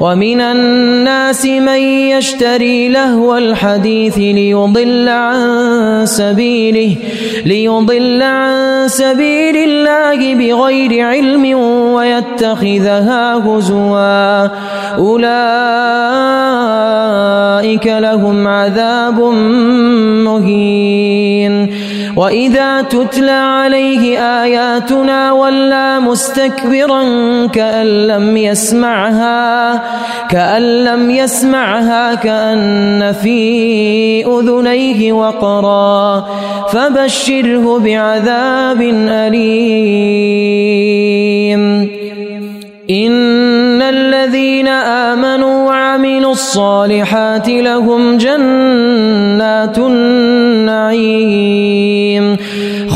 ومن الناس من يشتري لهو الحديث ليضل عن سبيله ليضل عن سبيل الله بغير علم ويتخذها هزوا. أولئك لهم عذاب مهين. وإذا تتلى عليه آياتنا ولى مستكبرا كأن لم يسمعها كأن لم يسمعها كأن في أذنيه وقرا فبشره بعذاب أليم. إن الذين آمنوا وعملوا الصالحات لهم جنات النعيم.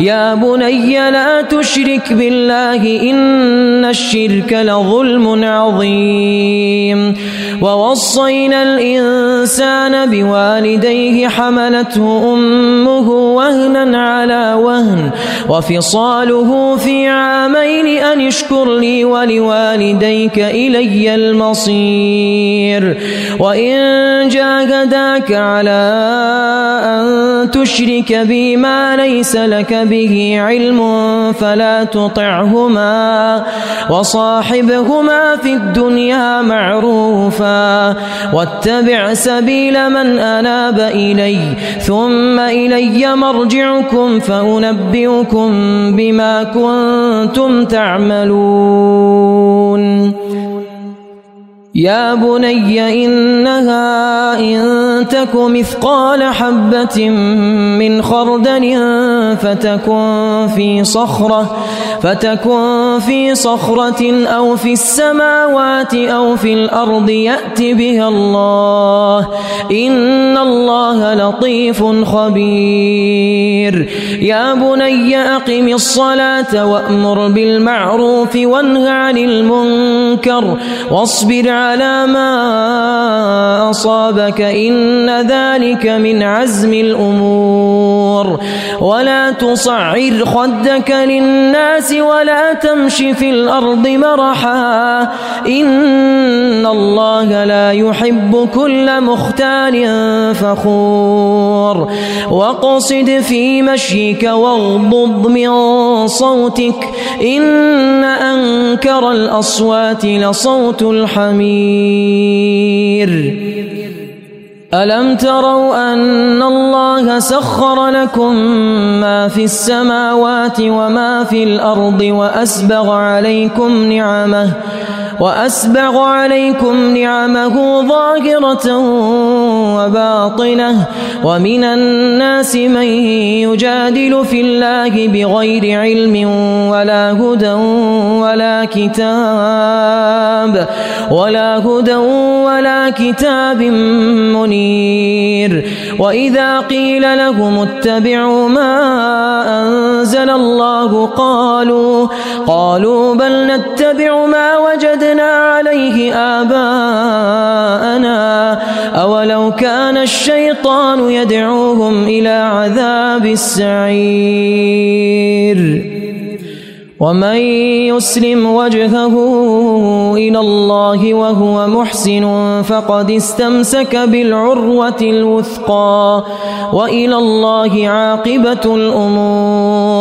يا بني لا تشرك بالله إن الشرك لظلم عظيم. ووصينا الإنسان بوالديه حملته أمه وهنا على وهن وفصاله في عامين أن اشكر لي ولوالديك إلي المصير. وإن جاهداك على أن تشرك بي ما ليس لك به علم فلا تطعهما وصاحبهما في الدنيا معروفا واتبع سبيل من أناب إلي ثم إلي مرجعكم فأنبئكم بما كنتم تعملون. يا بني إنها إن تك مثقال حبة من خردل فتكن في صخرة فتكن في صخرة أو في السماوات أو في الأرض يأت بها الله. إن الله لطيف خبير. يا بني أقم الصلاة وأمر بالمعروف وانه عن المنكر واصبر على ما أصابك إن ذلك من عزم الأمور. ولا تصعر خدك للناس ولا تمش في الأرض مرحا. إن الله لا يحب كل مختال فخور. واقصد في مشيك واغضض من صوتك. إن أنكر الأصوات لصوت الحمير ألم تروا أن الله سخر لكم ما في السماوات وما في الأرض وأسبغ عليكم نعمه وأسبغ عليكم نعمه ظاهرة وباطنة ومن الناس من يجادل في الله بغير علم ولا هدى ولا كتاب ولا هدى ولا كتاب منير وإذا قيل لهم اتبعوا ما أنزل الله قالوا قالوا بل نتبع ما وجدنا عليه آباءنا. أولو كان الشيطان يدعوهم إلى عذاب السعير. ومن يسلم وجهه إلى الله وهو محسن فقد استمسك بالعروة الوثقى. وإلى الله عاقبة الأمور.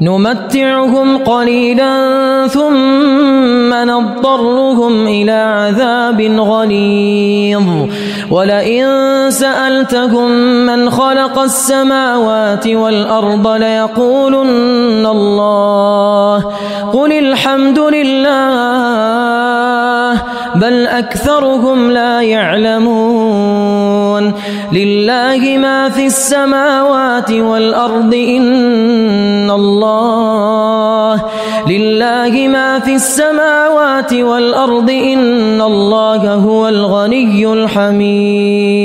نمتعهم قليلا ثم نضطرهم إلى عذاب غليظ. ولئن سألتهم من خلق السماوات والأرض ليقولن الله. قل الحمد لله بل أكثرهم لا يعلمون. لله ما في السماوات والأرض إن الله لله ما في السماوات والأرض إن الله هو الغني الحميد.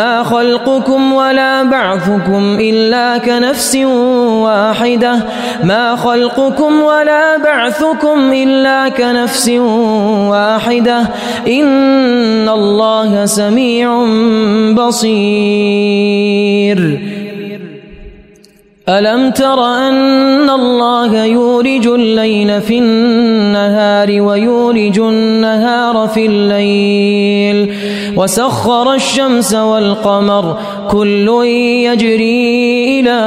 ما خلقكم ولا بعثكم إلا كنفس واحدة. ما خلقكم ولا بعثكم إلا كنفس واحدة. إن الله سميع بصير. ألم تر أن الله يولج الليل في النهار ويولج النهار في الليل وسخر الشمس والقمر كل يجري إلى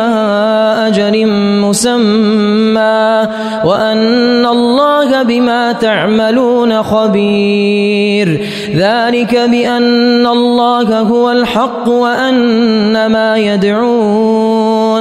أجل مسمى وأن الله بما تعملون خبير ذلك بأن الله هو الحق وأن ما يدعون